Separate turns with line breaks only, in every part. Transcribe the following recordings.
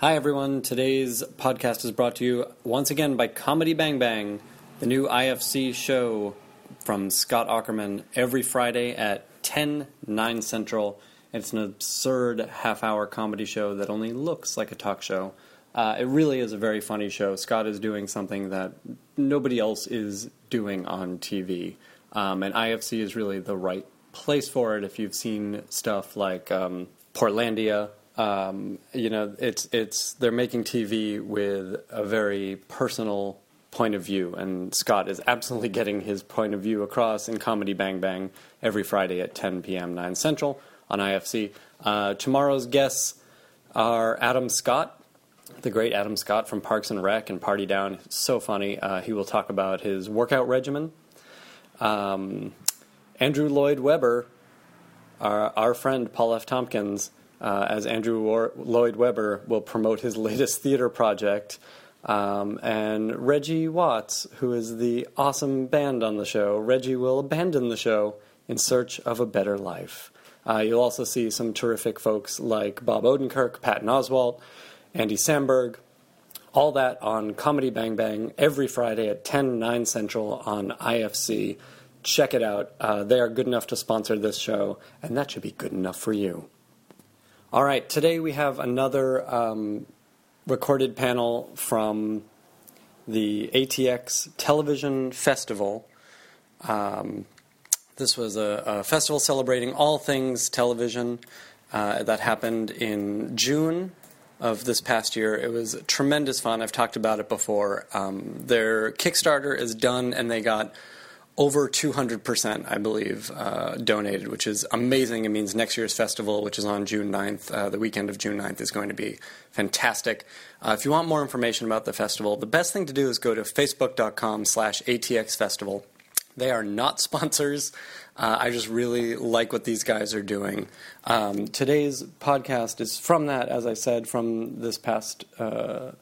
Hi, everyone. Today's podcast is brought to you once again by Comedy Bang Bang, the new IFC show from Scott Aukerman every Friday at 10, 9 Central. It's an absurd half hour comedy show that only looks like a talk show. Uh, it really is a very funny show. Scott is doing something that nobody else is doing on TV. Um, and IFC is really the right place for it if you've seen stuff like um, Portlandia um, you know, it's it's they're making TV with a very personal point of view, and Scott is absolutely getting his point of view across in Comedy Bang Bang every Friday at 10 p.m. 9 Central on IFC. Uh, tomorrow's guests are Adam Scott, the great Adam Scott from Parks and Rec and Party Down. So funny. Uh, he will talk about his workout regimen. Um, Andrew Lloyd Webber, our, our friend Paul F. Tompkins, uh, as Andrew War- Lloyd Webber will promote his latest theater project. Um, and Reggie Watts, who is the awesome band on the show, Reggie will abandon the show in search of a better life. Uh, you'll also see some terrific folks like Bob Odenkirk, Patton Oswalt, Andy Samberg, all that on Comedy Bang Bang every Friday at 10, 9 Central on IFC. Check it out. Uh, they are good enough to sponsor this show, and that should be good enough for you. All right, today we have another um, recorded panel from the ATX Television Festival. Um, this was a, a, festival celebrating all things television uh, that happened in June of this past year. It was tremendous fun. I've talked about it before. Um, their Kickstarter is done, and they got over 200%, I believe, uh, donated, which is amazing. It means next year's festival, which is on June 9th, uh, the weekend of June 9th, is going to be fantastic. Uh, if you want more information about the festival, the best thing to do is go to facebook.com slash atxfestival. They are not sponsors. Uh, I just really like what these guys are doing. Um, today's podcast is from that, as I said, from this past uh,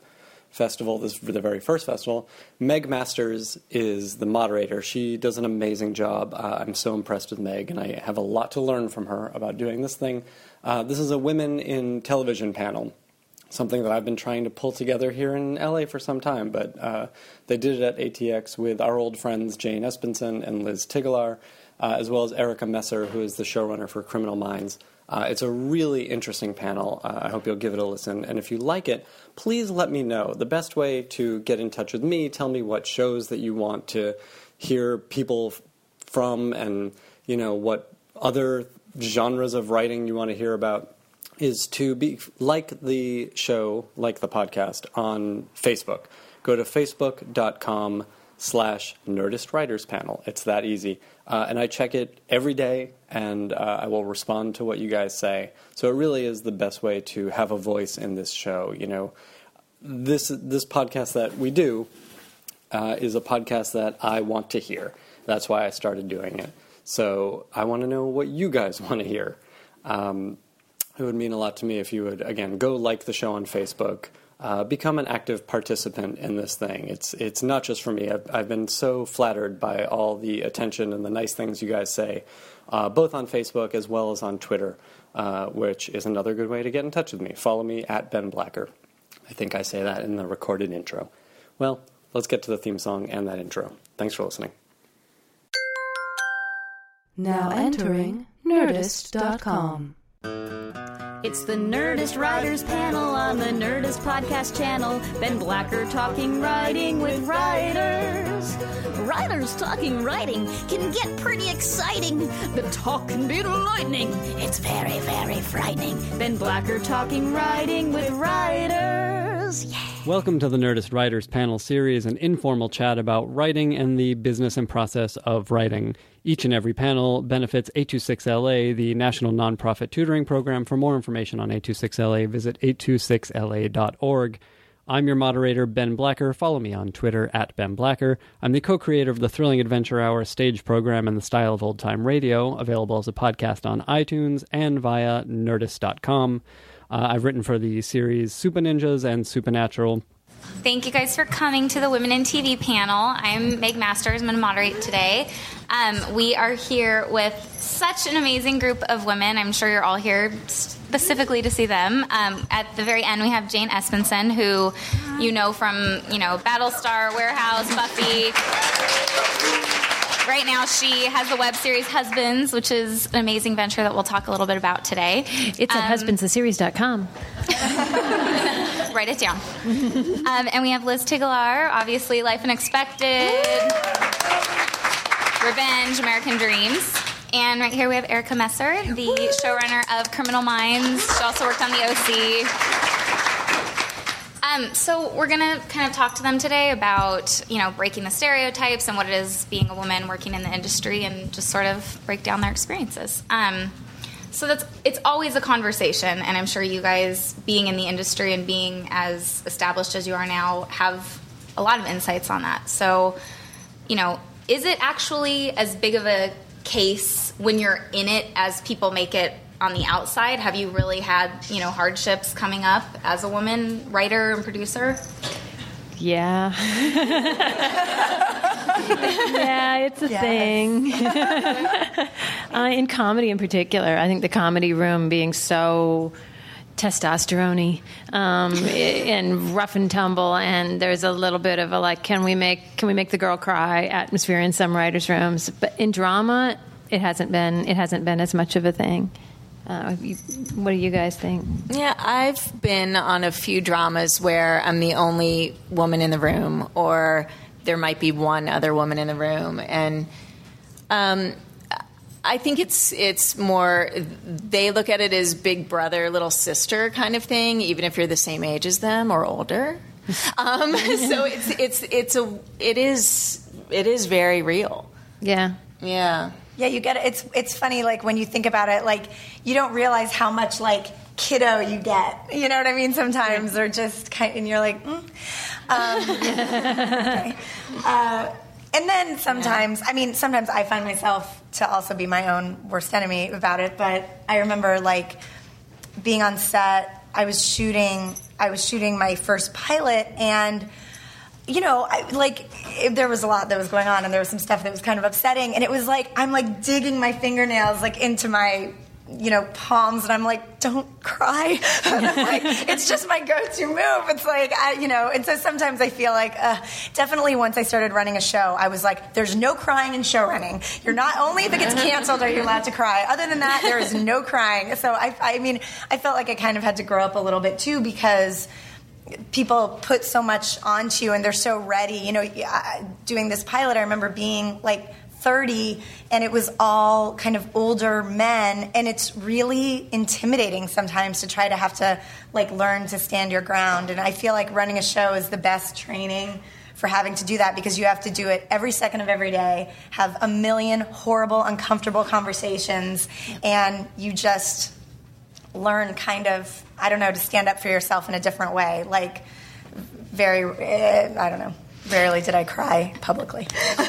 festival, this is the very first festival. Meg Masters is the moderator. She does an amazing job. Uh, I'm so impressed with Meg, and I have a lot to learn from her about doing this thing. Uh, this is a women in television panel, something that I've been trying to pull together here in LA for some time, but uh, they did it at ATX with our old friends Jane Espenson and Liz Tigelaar, uh, as well as Erica Messer, who is the showrunner for Criminal Minds. Uh, it's a really interesting panel. Uh, I hope you'll give it a listen. And if you like it, please let me know. The best way to get in touch with me, tell me what shows that you want to hear people from and, you know, what other genres of writing you want to hear about is to be like the show, like the podcast on Facebook. Go to facebook.com slash Nerdist Writers Panel. It's that easy. Uh, and I check it every day, and uh, I will respond to what you guys say. So it really is the best way to have a voice in this show. You know, this this podcast that we do uh, is a podcast that I want to hear. That's why I started doing it. So I want to know what you guys want to hear. Um, it would mean a lot to me if you would again go like the show on Facebook uh, become an active participant in this thing. It's it's not just for me. I've, I've been so flattered by all the attention and the nice things you guys say, uh, both on Facebook as well as on Twitter, uh, which is another good way to get in touch with me. Follow me at Ben Blacker. I think I say that in the recorded intro. Well, let's get to the theme song and that intro. Thanks for listening.
Now entering Nerdist.com.
It's the Nerdist Writers Panel on the Nerdist Podcast Channel. Ben Blacker talking writing with writers. Writers talking writing can get pretty exciting. The talk can be lightning. It's very, very frightening. Ben Blacker talking writing with writers. Yeah.
Welcome to the Nerdist Writers Panel series, an informal chat about writing and the business and process of writing. Each and every panel benefits 826LA, the national nonprofit tutoring program. For more information on 826LA, visit 826LA.org. I'm your moderator, Ben Blacker. Follow me on Twitter at Ben Blacker. I'm the co creator of the Thrilling Adventure Hour stage program in the style of old time radio, available as a podcast on iTunes and via nerdist.com. Uh, I've written for the series Supah Ninjas and Supernatural.
Thank you guys for coming to the Women in TV panel. I'm Meg Masters. I'm going to moderate today. Um, we are here with such an amazing group of women. I'm sure you're all here specifically to see them. Um, at the very end, we have Jane Espenson, who you know from you know Battlestar, Warehouse, Buffy. Right now, she has the web series Husbands, which is an amazing venture that we'll talk a little bit about today.
It's at
Um,
husbandstheseries.com.
Write it down. um, and we have Liz Tigelaar, obviously Life Unexpected, Revenge, American Dreams. And right here we have Erica Messer, the showrunner of Criminal Minds. She also worked on the OC. Um, so we're gonna kind of talk to them today about you know breaking the stereotypes and what it is being a woman working in the industry, and just sort of break down their experiences. Um, so that's it's always a conversation, and I'm sure you guys, being in the industry and being as established as you are now, have a lot of insights on that. So, you know, is it actually as big of a case when you're in it as people make it on the outside? Have you really had you know hardships coming up as a woman writer and producer?
Yeah. yeah, it's a thing. uh, in comedy in particular, I think the comedy room being so testosterone um, and rough and tumble and there's a little bit of a like can we make can we make the girl cry atmosphere in some writers rooms but in drama it hasn't been it hasn't been as much of a thing uh, what do you guys think
Yeah, I've been on a few dramas where I'm the only woman in the room, or there might be one other woman in the room, and um, I think it's it's more they look at it as big brother, little sister kind of thing, even if you're the same age as them or older. Um, so it's it's it's a it is it is very real.
yeah
Yeah.
Yeah, you get it. It's it's funny like when you think about it, like you don't realize how much like kiddo you get. You know what I mean? Sometimes or just kind, and you're like, mm. um, okay. Uh, and then sometimes, I mean, sometimes I find myself to also be my own worst enemy about it. But I remember like being on set. I was shooting. I was shooting my first pilot and you know, I, like there was a lot that was going on, and there was some stuff that was kind of upsetting, and it was like I'm like digging my fingernails like into my you know palms, and I'm like, don't cry. like, it's just my go-to move. It's like I, you know, and so sometimes I feel like uh, definitely once I started running a show, I was like, there's no crying in show running. You're not only if it gets canceled are you allowed to cry. Other than that, there is no crying. So I, I mean, I felt like I kind of had to grow up a little bit too because people put so much onto you and they're so ready. You know, doing this pilot, I remember being like 30 and it was all kind of older men and it's really intimidating sometimes to try to have to like learn to stand your ground and I feel like running a show is the best training for having to do that because you have to do it every second of every day, have a million horrible, uncomfortable conversations, and you just learn kind of I don't know to stand up for yourself in a different way. Like very, eh, I don't know. Rarely did I cry publicly.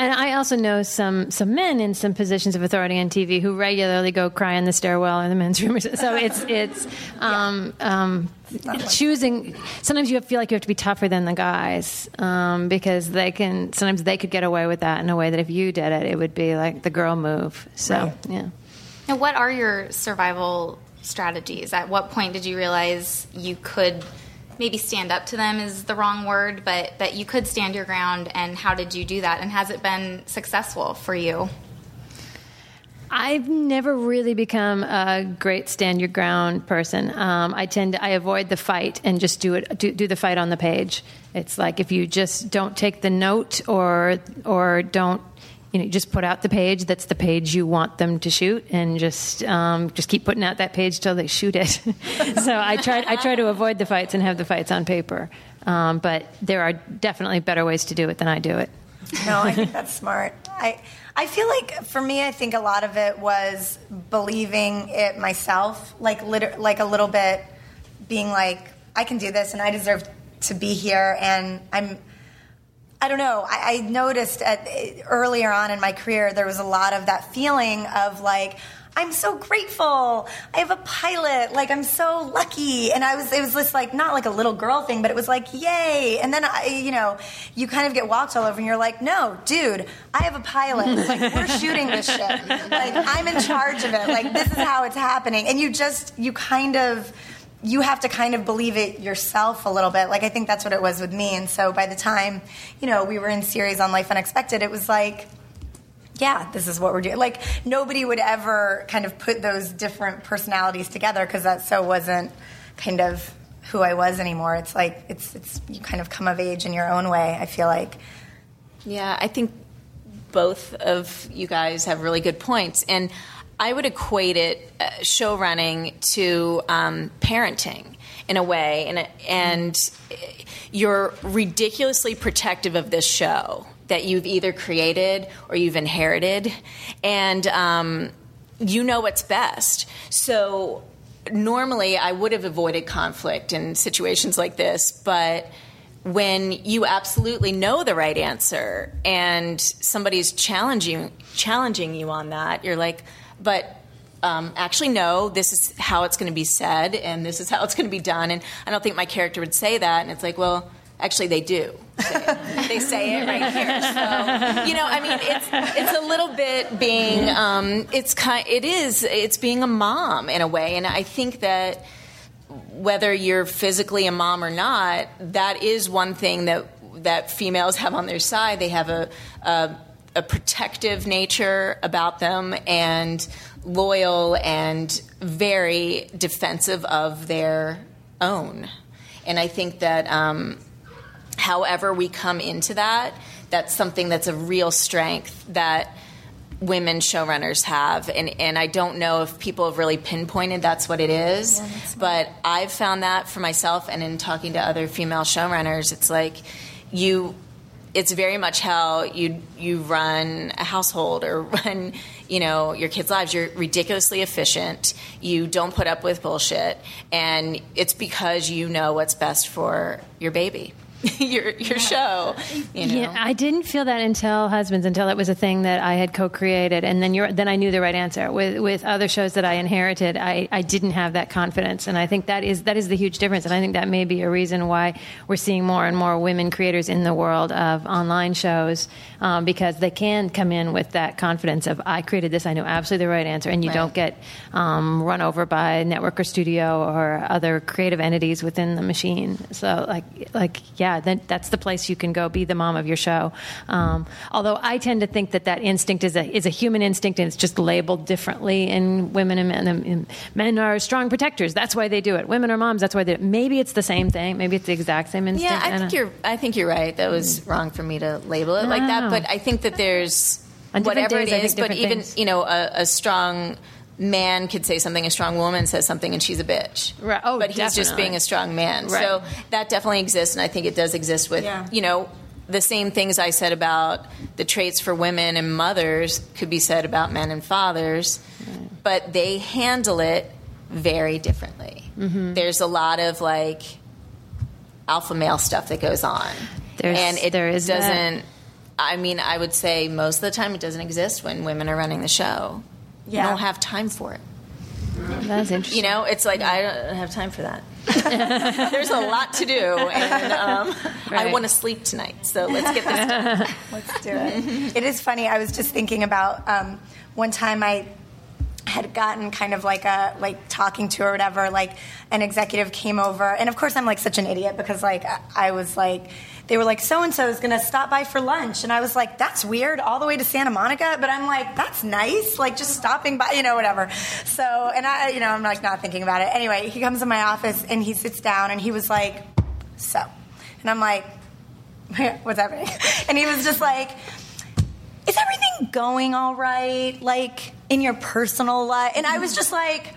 And I also know some some men in some positions of authority on TV who regularly go cry in the stairwell in the men's room. So it's it's um, um, choosing. Sometimes you feel like you have to be tougher than the guys um, because they can. Sometimes they could get away with that in a way that if you did it, it would be like the girl move. So
Right.
yeah.
Now, what are your survival strategies? At what point did you realize you could maybe stand up to them is the wrong word, but that you could stand your ground, and how did you do that? And has it been successful for you?
I've never really become a great stand your ground person. Um, I tend to I avoid the fight and just do it do, do the fight on the page. It's like if you just don't take the note or or don't you know just put out the page that's the page you want them to shoot and just um, just keep putting out that page till they shoot it. so I try I try to avoid the fights and have the fights on paper. Um, but there are definitely better ways to do it than I do it.
No, I think that's smart. I I feel like for me, I think a lot of it was believing it myself, like liter- like a little bit being like, I can do this, and I deserve to be here, and I'm. I don't know. I, I noticed at, earlier on in my career there was a lot of that feeling of like I'm so grateful. I have a pilot. Like I'm so lucky. And I was, it was just like not like a little girl thing, but it was like yay. And then I, you know, you kind of get walked all over, and you're like, no, dude, I have a pilot. Like we're shooting this shit. Like I'm in charge of it. Like this is how it's happening. And you just, you kind of you have to kind of believe it yourself a little bit. Like I think that's what it was with me. And so by the time, you know, we were in series on Life Unexpected, it was like, yeah, this is what we're doing. Like nobody would ever kind of put those different personalities together because that so wasn't kind of who I was anymore. It's like it's it's you kind of come of age in your own way. I feel like.
Yeah, I think both of you guys have really good points, and I would equate it uh, show running to um, parenting in a way, and and you're ridiculously protective of this show that you've either created or you've inherited, and um, you know what's best. So normally, I would have avoided conflict in situations like this, but when you absolutely know the right answer and somebody's challenging challenging you on that, you're like, but um, actually, no, this is how it's going to be said, and this is how it's going to be done. And I don't think my character would say that. And it's like, well, actually, they do. Say they say it right here. So, you know, I mean, it's it's a little bit being, um, it's kind, it is, it's being a mom in a way. And I think that whether you're physically a mom or not, that is one thing that that females have on their side. They have a, a a protective nature about them and loyal and very defensive of their own. And I think that um, however we come into that, that's something that's a real strength that women showrunners have and, and i don't know if people have really pinpointed that's what it is yeah, but i've found that for myself and in talking to other female showrunners it's like you it's very much how you you run a household or run you know your kids' lives. You're ridiculously efficient. You don't put up with bullshit, and it's because you know what's best for your baby. your your show. You know?
Yeah, I didn't feel that until Husbands, until it was a thing that I had co-created, and then you're, then I knew the right answer. With with other shows that I inherited, I, I didn't have that confidence, and I think that is that is the huge difference, and I think that may be a reason why we're seeing more and more women creators in the world of online shows um, because they can come in with that confidence of I created this, I know absolutely the right answer, and you
Right.
don't get um, run over by network or studio or other creative entities within the machine. So like like yeah, then that's the place you can go be the mom of your show. Um, although I tend to think that that instinct is a is a human instinct and it's just labeled differently in women and men. And men are strong protectors. That's why they do it. Women are moms. That's why they. Maybe it's the same thing. Maybe it's the exact same instinct.
Yeah, I think
know.
you're. I think you're right. That was wrong for me to label it like that.
No.
But I think that there's whatever
days,
it is. But even
things.
you know, a, a strong man could say something. A strong woman says something, and she's a bitch.
Right. Oh,
but he's just being a strong man.
Right.
So that definitely exists, and I think it does exist with
Yeah.
you know. The same things I said about the traits for women and mothers could be said about men and fathers, but they handle it very differently.
Mm-hmm.
There's a lot of like alpha male stuff that goes on.
There's-
and it
there is
doesn't I mean, I would say most of the time it doesn't exist when women are running the show.
Yeah.
Don't have time for it.
That's interesting.
You know, it's like I don't have time for that. There's a lot to do, and um, I want to sleep tonight. So let's get this done.
Let's do it. it is funny. I was just thinking about um, one time I had gotten kind of like a like talking to or whatever. Like an executive came over, and of course I'm like such an idiot because like I- I was like. They were like, so and so is gonna stop by for lunch. And I was like, that's weird, all the way to Santa Monica. But I'm like, that's nice, like just stopping by, you know, whatever. So, and I, you know, I'm like not thinking about it. Anyway, he comes in my office and he sits down and he was like, so. And I'm like, what's happening? And he was just like, is everything going all right? Like in your personal life? And I was just like,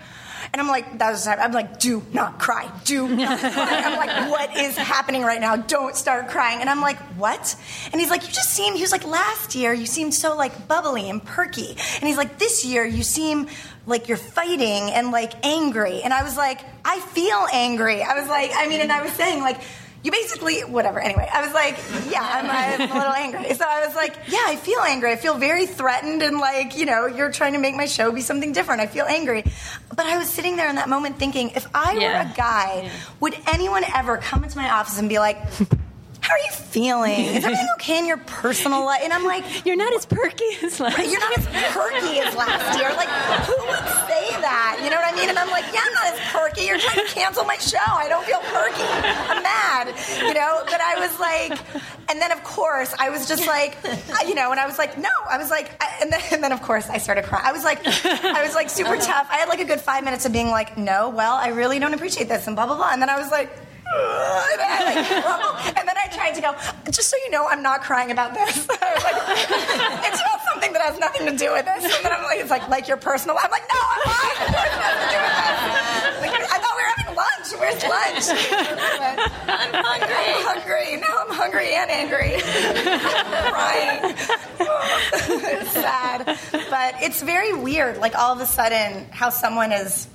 and I'm like, that was, I'm like, do not cry. Do not cry. I'm like, what is happening right now? Don't start crying. And I'm like, what? And he's like, you just seem, he was like, last year you seemed so like bubbly and perky. And he's like, this year you seem like you're fighting and like angry. And I was like, I feel angry. I was like, I mean, and I was saying like, you basically whatever. Anyway, I was like, yeah, I'm, I'm a little angry. So I was like, yeah, I feel angry. I feel very threatened, and like you know, you're trying to make my show be something different. I feel angry, but I was sitting there in that moment thinking, if I
Yeah.
were a guy, would anyone ever come into my office and be like? How are you feeling? Is everything okay in your personal life? And I'm like,
You're not as perky as last.
Right, you're not as perky as last year. Like, who would say that? You know what I mean? And I'm like, yeah, I'm not as perky. You're trying to cancel my show. I don't feel perky. I'm mad. You know? But I was like, and then of course I was just like, you know, and I was like, no. I was like, and then and then of course I started crying. I was like, I was like super tough. I had like a good five minutes of being like, no, well, I really don't appreciate this, and blah blah blah. And then I was like. "Ugh," And then, I, like, and then I tried to go. Just so you know, I'm not crying about this. Like, it's about something that has nothing to do with this. And then I'm like, it's like like your personal. I'm like, no, I'm not. It has to do with this. Like, I thought we were having lunch. Where's lunch? I'm hungry. I'm hungry. Now I'm hungry and angry. I'm crying. it's sad, but it's very weird. Like all of a sudden, how someone is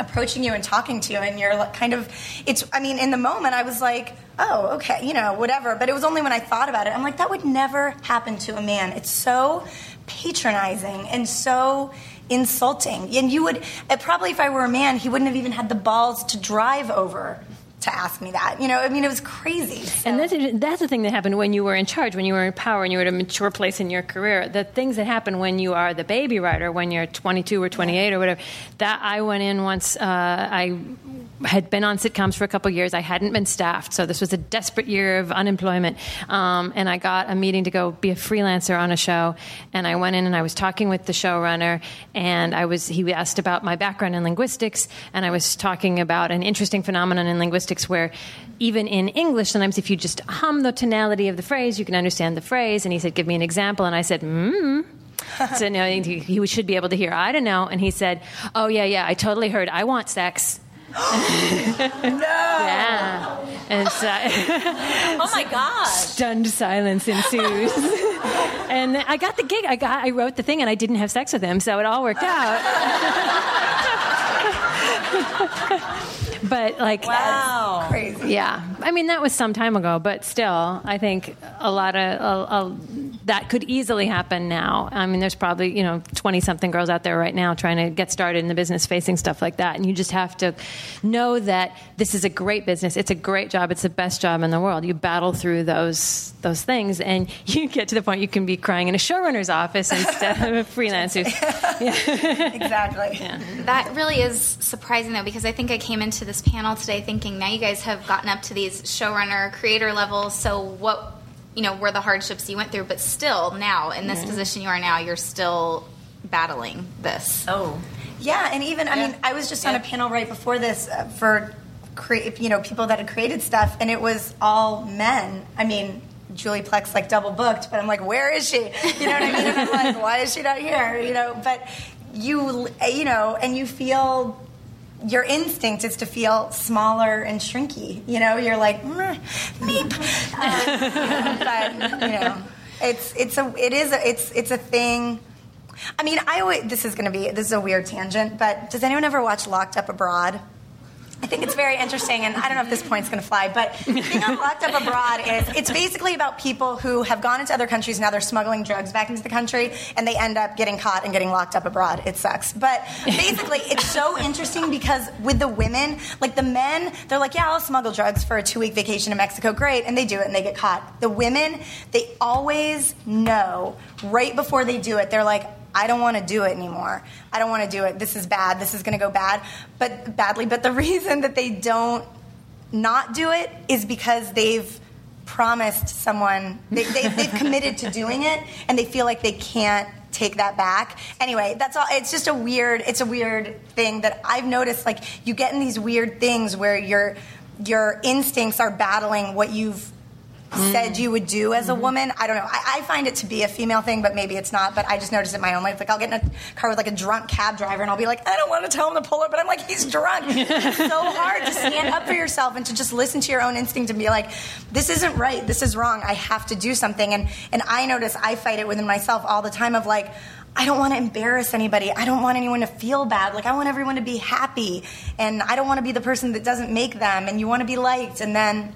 approaching you and talking to you and you're like kind of it's i mean in the moment i was like oh okay you know whatever. But it was only when i thought about it i'm like that would never happen to a man. It's so patronizing and so insulting. And you would uh, probably if i were a man he wouldn't have even had the balls to drive over to ask me that you know i mean it was crazy So-
And that's, that's the thing that happened when you were in charge, when you were in power, and you were at a mature place in your career. The things that happen when you are the baby writer, when you're 22 or 28 or whatever. That I went in once. Uh, I had been on sitcoms for a couple years. I hadn't been staffed, so this was a desperate year of unemployment. Um, and I got a meeting to go be a freelancer on a show. And I went in and I was talking with the showrunner, and I was he asked about my background in linguistics, and I was talking about an interesting phenomenon in linguistics where even in English, sometimes if you just hum the tonality of the phrase, you can understand the phrase. And he said, "Give me an example," and I said, "Hmm." so no, he, he should be able to hear. I don't know. And he said, "Oh yeah, yeah, I totally heard. I want sex." No. Yeah. And so,
Oh my god!
stunned silence ensues. and I got the gig. I got. I wrote the thing, and I didn't have sex with him, so it all worked out. but like,
Wow.
crazy
yeah, I mean that was some time ago, but still, I think a lot of a, a, that could easily happen now. I mean, there's probably you know twenty something girls out there right now trying to get started in the business, facing stuff like that, and you just have to know that this is a great business. It's a great job. It's the best job in the world. You battle through those those things, and you get to the point you can be crying in a showrunner's office instead of a freelancers.
exactly
That really is surprising though, because I think I came into this panel today thinking now you guys have gotten up to these showrunner, creator levels. So what, you know, were the hardships you went through? But still, now in this position you are now, you're still battling this.
Oh.
Yeah, and even I mean, I was just on a panel right before this uh, for crea- you know people that had created stuff, and it was all men. I mean. Julie Plec like double booked, but I'm like, where is she? You know what I mean? I'm like, why is she not here? You know, but you, you know, and you feel your instinct is to feel smaller and shrinky. You know, you're like, "Meh, meep. Um, but you know, it's it's a it is a, it's it's a thing. I mean, I always, this is going to be this is a weird tangent, but does anyone ever watch Locked Up Abroad? I think it's very interesting, and I don't know if this point's going to fly, but being Locked Up Abroad is it's basically about people who have gone into other countries now they're smuggling drugs back into the country, and they end up getting caught and getting locked up abroad. It sucks, but basically it's so interesting because with the women, like the men, they're like, yeah, I'll smuggle drugs for a two week vacation in Mexico, great, and they do it and they get caught. The women, they always know right before they do it, they're like. I don't want to do it anymore. I don't want to do it. This is bad. This is going to go bad, but badly. But the reason that they don't not do it is because they've promised someone they, they, they've committed to doing it, and they feel like they can't take that back. Anyway, that's all. It's just a weird. It's a weird thing that I've noticed. Like you get in these weird things where your your instincts are battling what you've said you would do as a mm-hmm. woman. I don't know. I, I find it to be a female thing, but maybe it's not. But I just noticed it in my own life. Like I'll get in a car with like a drunk cab driver, and I'll be like, I don't want to tell him to pull up, but I'm like, he's drunk. it's so hard to stand up for yourself and to just listen to your own instinct and be like, this isn't right. This is wrong. I have to do something. And and I notice I fight it within myself all the time. Of like. I don't want to embarrass anybody. I don't want anyone to feel bad. Like I want everyone to be happy, and I don't want to be the person that doesn't make them. And you want to be liked, and then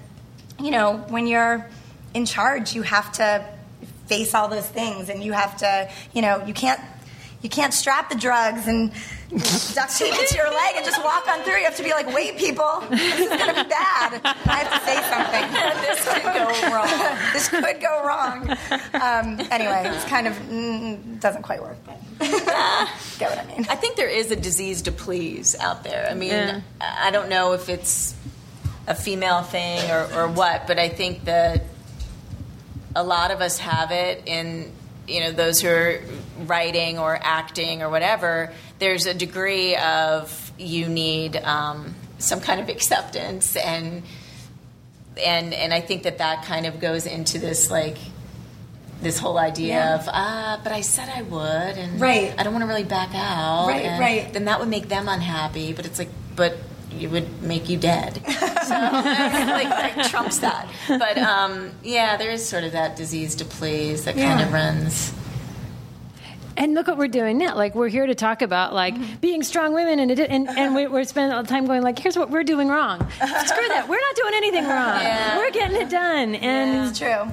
you know, when you're in charge, you have to face all those things, and you have to, you know, you can't you can't strap the drugs and duct tape it to your leg and just walk on through. You have to be like, wait, people, this is going to be bad. I have to say something. this could go wrong. this could go wrong. Um, anyway, it's kind of mm, doesn't quite work, but get what I mean.
I think there is a disease to please out there. I mean,
Yeah.
I don't know if it's a female thing or, or what, but I think that a lot of us have it in you know those who are writing or acting or whatever. There's a degree of you need um, some kind of acceptance and and and I think that that kind of goes into this like this whole idea
Yeah.
of ah, but I said I would, and
Right.
I don't want to really back out,
Right,
and
right.
Then that would make them unhappy, but it's like, but it would make you dead. so like that trumps that. But um, yeah, there is sort of that disease to please that kind
Yeah.
of runs.
And look what we're doing now. Like we're here to talk about like being strong women, and it, and and we, we're spending all the time going like, here's what we're doing wrong. Screw that. We're not doing anything wrong.
Yeah.
We're getting it done. And
It's true.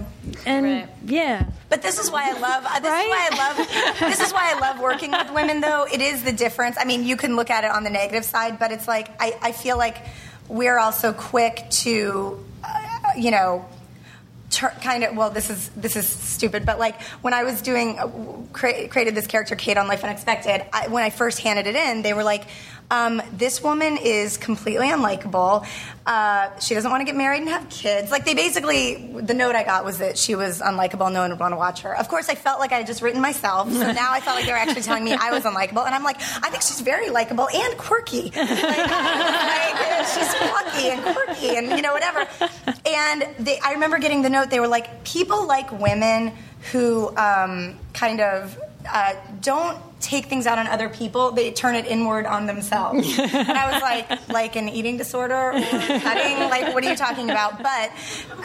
and
Right.
yeah.
But this is why I love. Uh, this
Right?
is why I love. This is why I love working with women. Though it is the difference. I mean, you can look at it on the negative side, but it's like I, I feel like we're also quick to, uh, you know. Tur- kind of well this is this is stupid but like when i was doing uh, cre- created this character kate on life unexpected I, when i first handed it in they were like um, this woman is completely unlikable. Uh, she doesn't want to get married and have kids. Like they basically the note i got was that she was unlikable no one would want to watch her. Of course i felt like i had just written myself so now i felt like they were actually telling me i was unlikable and i'm like i think she's very likable and quirky. Like, like, she's plucky and quirky and you know whatever. And they, i remember getting the note they were like people like women who um, kind of uh, don't take things out on other people. They turn it inward on themselves. And i was like like an eating disorder or cutting? Like what are you talking about? But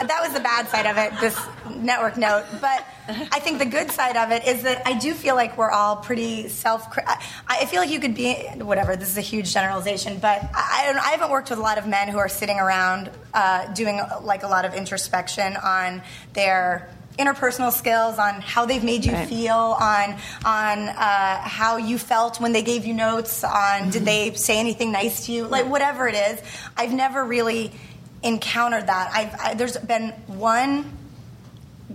that was the bad side of it this network note. But i think the good side of it is that i do feel like we're all pretty self I, I feel like you could be whatever this is a huge generalization but i, I, don't, I haven't worked with a lot of men who are sitting around uh, doing like a lot of introspection on their interpersonal skills on how they've made you
Right.
feel on on uh, how you felt when they gave you notes on did they say anything nice to you like whatever it is i've never really encountered that i've I, there's been one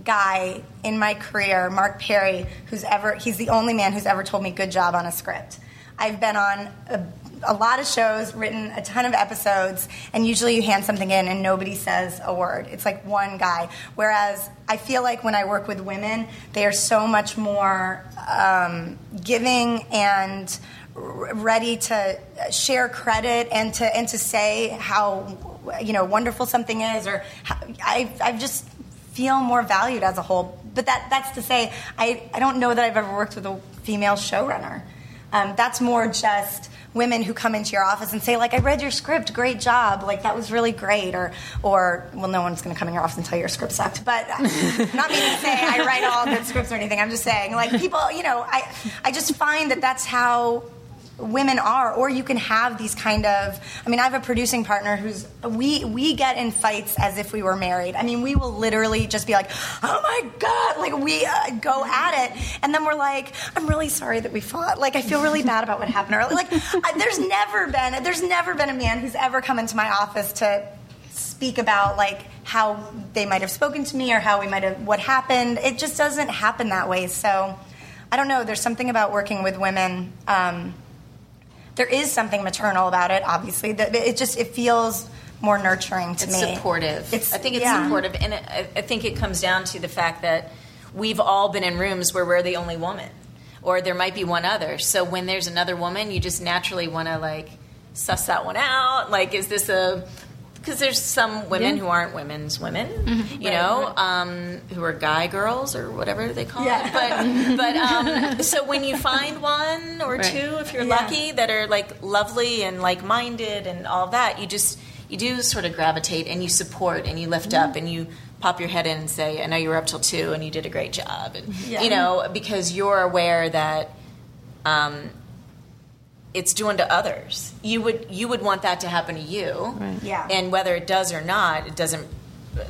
guy in my career, Mark Perry, who's ever, he's the only man who's ever told me good job on a script. I've been on a, a lot of shows, written a ton of episodes, and usually you hand something in and nobody says a word. It's like one guy. Whereas I feel like when I work with women, they are so much more um, giving and ready to share credit and to and to say how you know wonderful something is or how, I I've just feel more valued as a whole. But that that's to say I I don't know that I've ever worked with a female showrunner. Um, that's more just women who come into your office and say like I read your script, great job, like that was really great, or or well no one's going to come in your office and tell you your script sucked, but not meaning to say I write all good scripts or anything. I'm just saying like people, you know, I I just find that that's how women are or you can have these kind of i mean i have a producing partner who's we we get in fights as if we were married. I mean we will literally just be like oh my god like we uh, go at it. And then we're like i'm really sorry that we fought. Like i feel really bad about what happened earlier. Like I, there's never been there's never been a man who's ever come into my office to speak about like how they might have spoken to me or how we might have what happened. It just doesn't happen that way. So i don't know. There's something about working with women um, there is something maternal about it obviously it just it feels more nurturing to me.
It's
me
supportive.
It's-
I think it's
yeah.
supportive, and I, I think it comes down to the fact that we've all been in rooms where we're the only woman, or there might be one other. So when there's another woman, you just naturally want to like suss that one out. Like, is this a because there's some women
Yeah.
who aren't women's women,
Mm-hmm.
you know, um, who are guy girls or whatever they call
Yeah.
it. But but um, so when you find one or
Right.
two, if you're
Yeah.
lucky, that are like lovely and like minded and all that, you just you do sort of gravitate and you support and you lift
Mm-hmm.
up and you pop your head in and say, "I know you were up till two and you did a great job," and you know because you're aware that. Um, it's doing to others. You would you would want that to happen to you,
Yeah.
and whether it does or not, it doesn't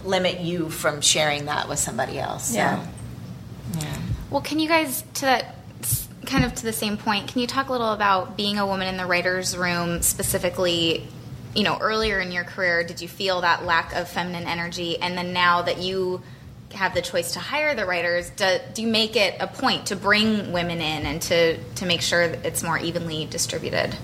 limit you from sharing that with somebody else. So,
Yeah.
yeah.
Well, can you guys to that kind of to the same point? Can you talk a little about being a woman in the writers' room specifically? You know, earlier in your career, did you feel that lack of feminine energy, and then now that you have the choice to hire the writers, do, do you make it a point to bring women in and to to make sure it's more evenly distributed?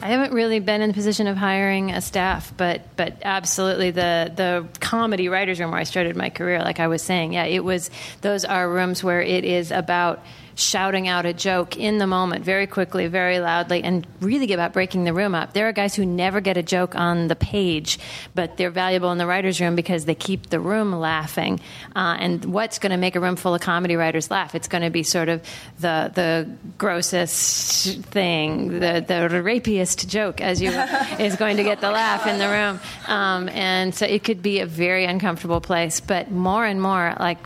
I haven't really been in the position of hiring a staff, but but absolutely the the comedy writers room where I started my career, like I was saying, yeah, it was those are rooms where it is about shouting out a joke in the moment very quickly, very loudly, and really about breaking the room up. There are guys who never get a joke on the page, but they're valuable in the writers' room because they keep the room laughing. Uh, and what's going to make a room full of comedy writers laugh? It's going to be sort of the the grossest thing, the the rapiest joke, as you is going to get the laugh in the room. Um, and so it could be a very uncomfortable place. But more and more, like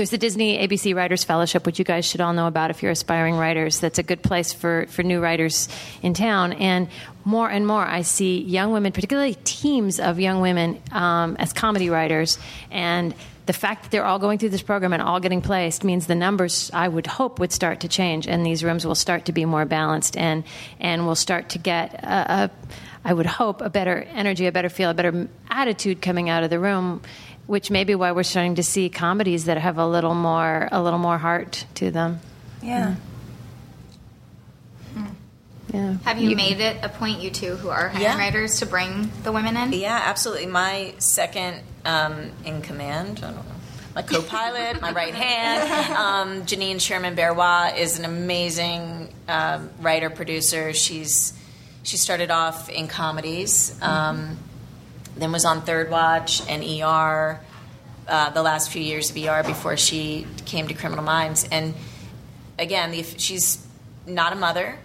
there's the Disney ABC Writers Fellowship, which you guys should all know about if you're aspiring writers. That's a good place for, for new writers in town. And more and more, I see young women, particularly teams of young women, um, as comedy writers. And the fact that they're all going through this program and all getting placed means the numbers, I would hope, would start to change, and these rooms will start to be more balanced, and and we'll start to get a, a I would hope a better energy, a better feel, a better attitude coming out of the room which may be why we're starting to see comedies that have a little more a little more heart to them.
Yeah.
Yeah.
Have you, made it a point, you two who are hiring
Yeah.
writers, to bring the women in?
Yeah, absolutely. My second um, in command, I don't know, my co pilot, my right hand, um, Janine Sherman Barrois is an amazing um, writer producer. She's she started off in comedies, um, then was on Third Watch and ER. Uh, the last few years of ER before she came to Criminal Minds, and again, the, she's not a mother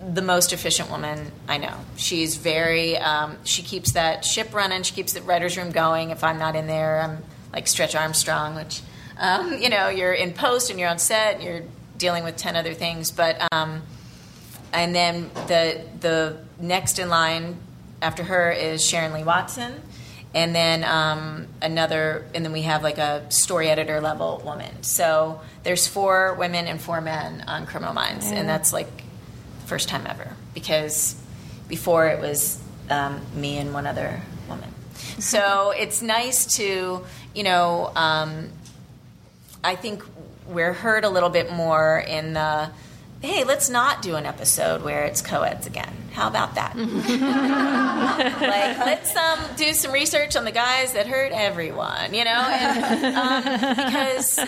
the most efficient woman I know. She's very, um, she keeps that ship running. She keeps the writer's room going. If I'm not in there, I'm like Stretch Armstrong, which, um, you know, you're in post and you're on set and you're dealing with 10 other things. But, um, and then the, the next in line after her is Sharon Lee Watson. And then um, another, and then we have like a story editor level woman. So there's four women and four men on Criminal Minds, and that's like first time ever because before it was um, me and one other woman. So it's nice to, you know, um, I think we're heard a little bit more in the, hey, let's not do an episode where it's co-eds again. How about that? like, let's um, do some research on the guys that hurt everyone, you know, and, um, because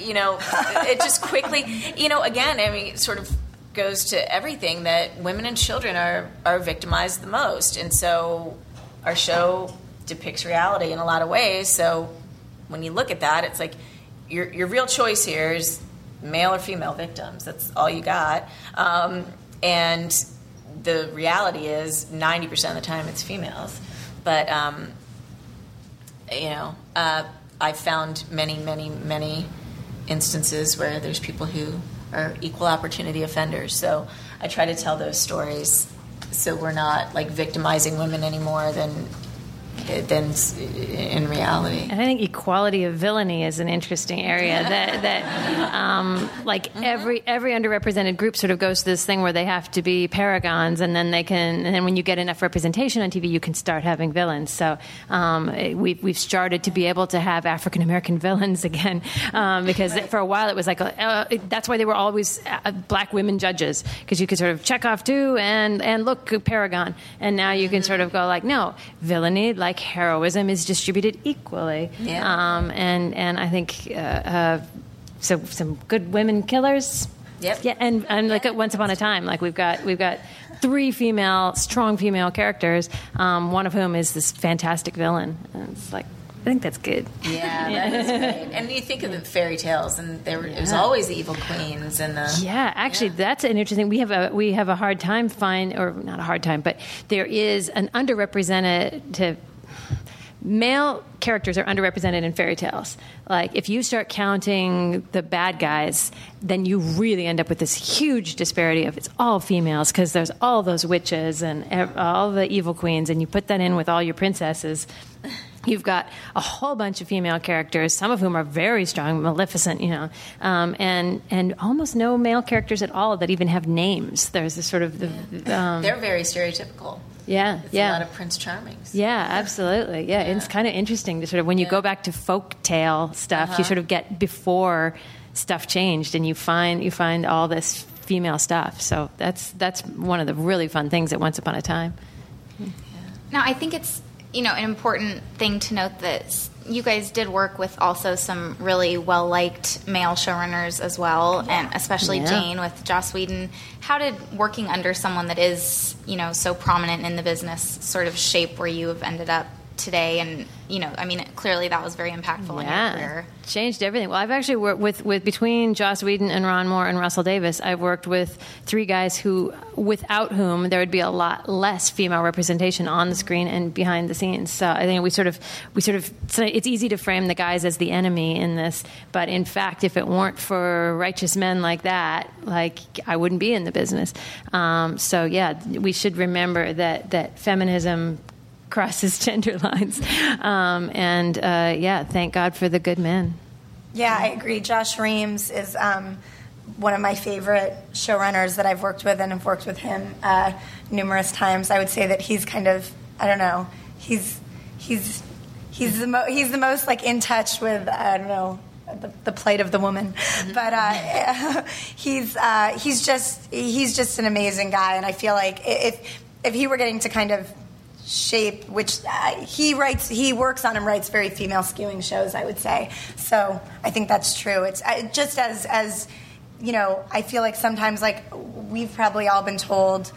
you know it just quickly, you know, again, I mean, it sort of goes to everything that women and children are are victimized the most, and so our show depicts reality in a lot of ways. So when you look at that, it's like your your real choice here is male or female victims. That's all you got, um, and the reality is 90% of the time it's females. But, um, you know, uh, I've found many, many, many instances where there's people who are equal opportunity offenders. So I try to tell those stories so we're not like victimizing women anymore than than in reality.
And I think equality of villainy is an interesting area that that um, like every every underrepresented group sort of goes to this thing where they have to be paragons, and then they can, and then when you get enough representation on TV, you can start having villains. So um, we've we've started to be able to have African American villains again um, because for a while it was like uh, that's why they were always uh, black women judges because you could sort of check off two and and look paragon, and now you can sort of go like no villainy like heroism is distributed equally.
Yeah.
Um, and and I think uh, uh, so some good women killers.
Yep.
Yeah, and and like at Once Upon a Time, like we've got we've got three female, strong female characters. Um, one of whom is this fantastic villain. And it's like I think that's good.
Yeah, that is great. And you think of the fairy tales, and there were, it was always the evil queens and the
Yeah, actually, that's an interesting. We have a we have a hard time find, or not a hard time, but there is an underrepresented. Male characters are underrepresented in fairy tales. Like, if you start counting the bad guys, then you really end up with this huge disparity of it's all females because there's all those witches and all the evil queens, and you put that in with all your princesses, You've got a whole bunch of female characters, some of whom are very strong, Maleficent, you know, um, and and almost no male characters at all that even have names. There's this sort of the um,
They're very stereotypical.
Yeah
It's
yeah
a lot of Prince Charmings.
yeah, absolutely. Yeah, it's kind of interesting to sort of when you
Yeah.
go back to folk tale stuff,
Uh-huh.
you sort of get before stuff changed, and you find you find all this female stuff. So that's that's one of the really fun things at Once Upon a Time.
Now, I think it's you know an important thing to note that s- you guys did work with also some really well liked male showrunners as well, and especially
Yeah.
Jane with Joss Whedon. How did working under someone that is you know so prominent in the business sort of shape where you have ended up today? And you know, I mean, clearly that was very impactful in your career.
changed everything. Well, I've actually worked with, with between Joss Whedon and Ron Moore and Russell Davies. I've worked with three guys who, without whom there would be a lot less female representation on the screen and behind the scenes. So I think we sort of we sort of it's easy to frame the guys as the enemy in this, but in fact, if it weren't for righteous men like that, like I wouldn't be in the business. Um, so yeah, we should remember that that feminism crosses gender lines. Um, and uh, yeah, thank God for the good men.
Yeah, I agree. Josh Reims is um, one of my favorite showrunners that I've worked with, and have worked with him uh, numerous times. I would say that he's kind of, I don't know, he's he's he's the mo- he's the most like in touch with I don't know the, the plight of the woman, but uh, he's uh, he's just he's just an amazing guy, and I feel like if if he were getting to kind of shape which uh, he writes he works on and writes very female skewing shows i would say. So i think that's true. It's uh, just as as you know i feel like sometimes like we've probably all been told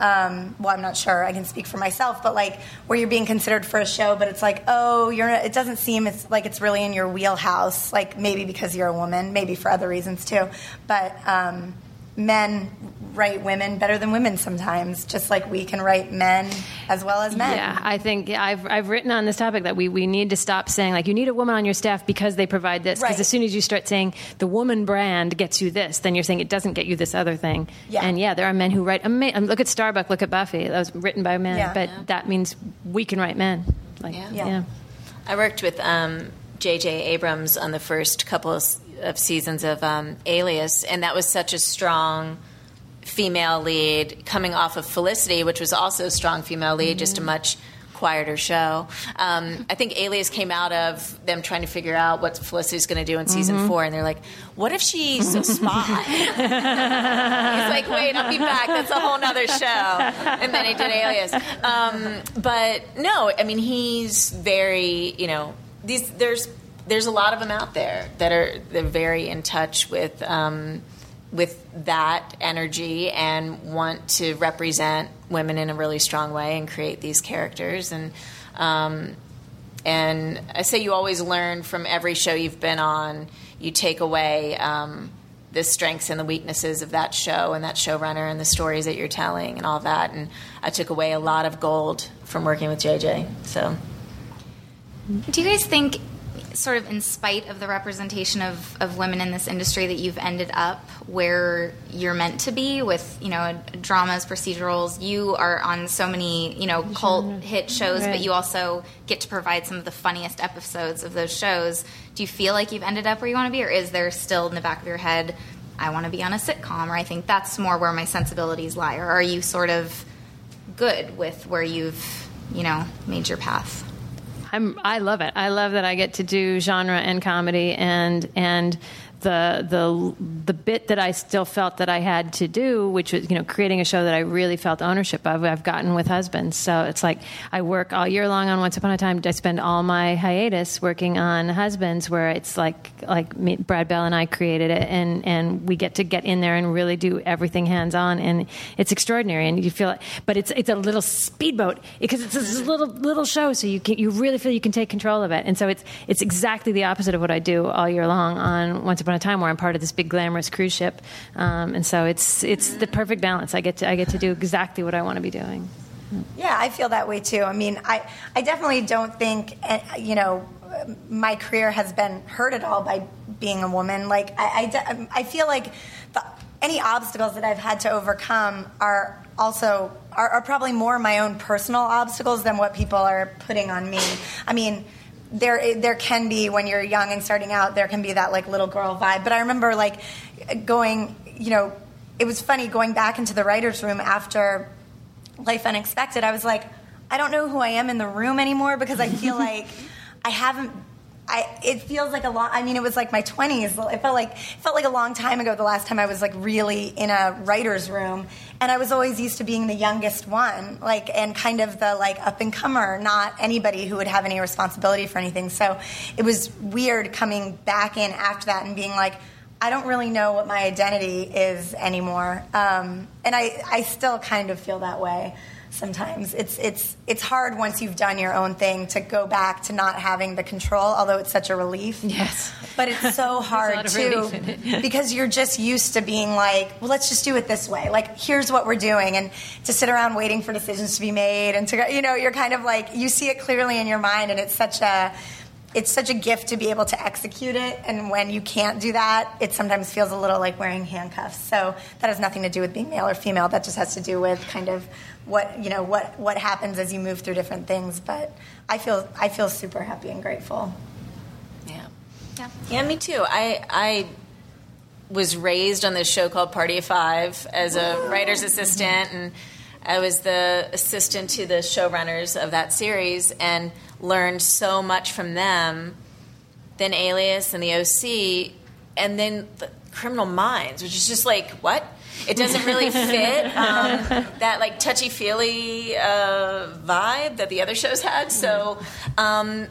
um, well i'm not sure i can speak for myself but like where you're being considered for a show but it's like oh you're it doesn't seem it's like it's really in your wheelhouse like maybe because you're a woman maybe for other reasons too. But um, men write women better than women sometimes just like we can write men as well as men
Yeah, I think I've, I've written on this topic that we, we need to stop saying, like, you need a woman on your staff because they provide this. Because
Right.
as soon as you start saying the woman brand gets you this, then you're saying it doesn't get you this other thing.
Yeah.
And yeah, there are men who write, ama- um, look at Starbucks, look at Buffy. That was written by men,
Yeah.
but
Yeah.
that means we can write men. Like,
Yeah.
yeah.
Yeah.
I worked with um, J.J. Abrams on the first couple of, seasons of um, Alias, and that was such a strong female lead coming off of Felicity, which was also a strong female lead, just a much quieter show. Um, I think Alias came out of them trying to figure out what Felicity's going to do in season four, and they're like, "What if she's a spy?" He's like, "Wait, I'll be back. That's a whole nother show." And then he did Alias. Um, but no, I mean, he's very, you know, these there's there's a lot of them out there that are they're very in touch with. Um, with that energy and want to represent women in a really strong way and create these characters and um, and I say you always learn from every show you've been on. You take away um, the strengths and the weaknesses of that show and that showrunner and the stories that you're telling and all that. And I took away a lot of gold from working with JJ. So
Do you guys think, sort of in spite of the representation of, of women in this industry, that you've ended up where you're meant to be with, you know, dramas, procedurals? You are on so many, you know, cult hit shows, but you also get to provide some of the funniest episodes of those shows. Do you feel like you've ended up where you want to be, or is there still in the back of your head, I want to be on a sitcom, or I think that's more where my sensibilities lie, or are you sort of good with where you've, you know, made your path?
I'm, I love it. I love that I get to do genre and comedy, and and the the the bit that I still felt that I had to do, which was you know creating a show that I really felt ownership of. I've gotten with husbands, so it's like I work all year long on Once Upon a Time. I spend all my hiatus working on Husbands, where it's like like me, Brad Bell and I created it, and and we get to get in there and really do everything hands on, and it's extraordinary. And you feel, it, but it's it's a little speedboat because it's this little little show, so you can you really feel you can take control of it. And so it's it's exactly the opposite of what I do all year long on Once Upon a Time, where I'm part of this big glamorous cruise ship. Um, and so it's it's the perfect balance. I get to I get to do exactly what I want to be doing.
Yeah, I feel that way too. I mean, I, I definitely don't think, eh, you know, my career has been hurt at all by being a woman. Like, I, I, I feel like the, any obstacles that I've had to overcome are also are, are probably more my own personal obstacles than what people are putting on me. I mean, there there can be when you're young and starting out, there can be that like little girl vibe. But I remember like going, you know, it was funny going back into the writers' room after Life Unexpected. I was like, I don't know who I am in the room anymore because I feel like I haven't. I, it feels like a long. I mean, it was like my twenties. It felt like felt like a long time ago. The last time I was like really in a writer's room, and I was always used to being the youngest one, like and kind of the like up and comer, not anybody who would have any responsibility for anything. So it was weird coming back in after that and being like, I don't really know what my identity is anymore, um, and I I still kind of feel that way sometimes it's it's it's hard once you've done your own thing to go back to not having the control although it's such a relief
Yes.
but it's so hard too
relief in it.
because you're just used to being like well let's just do it this way like here's what we're doing and to sit around waiting for decisions to be made and to go- you know you're kind of like you see it clearly in your mind and it's such a it's such a gift to be able to execute it and when you can't do that it sometimes feels a little like wearing handcuffs so that has nothing to do with being male or female that just has to do with kind of what you know what what happens as you move through different things but i feel i feel super happy and grateful
Yeah.
Yeah.
Yeah, me too. I I was raised on this show called Party of Five as a writer's assistant, and I was the assistant to the showrunners of that series, and learned so much from them. Then Alias and the OC, and then the Criminal Minds, which is just like what. It doesn't really fit um, that like touchy feely uh, vibe that the other shows had. So um,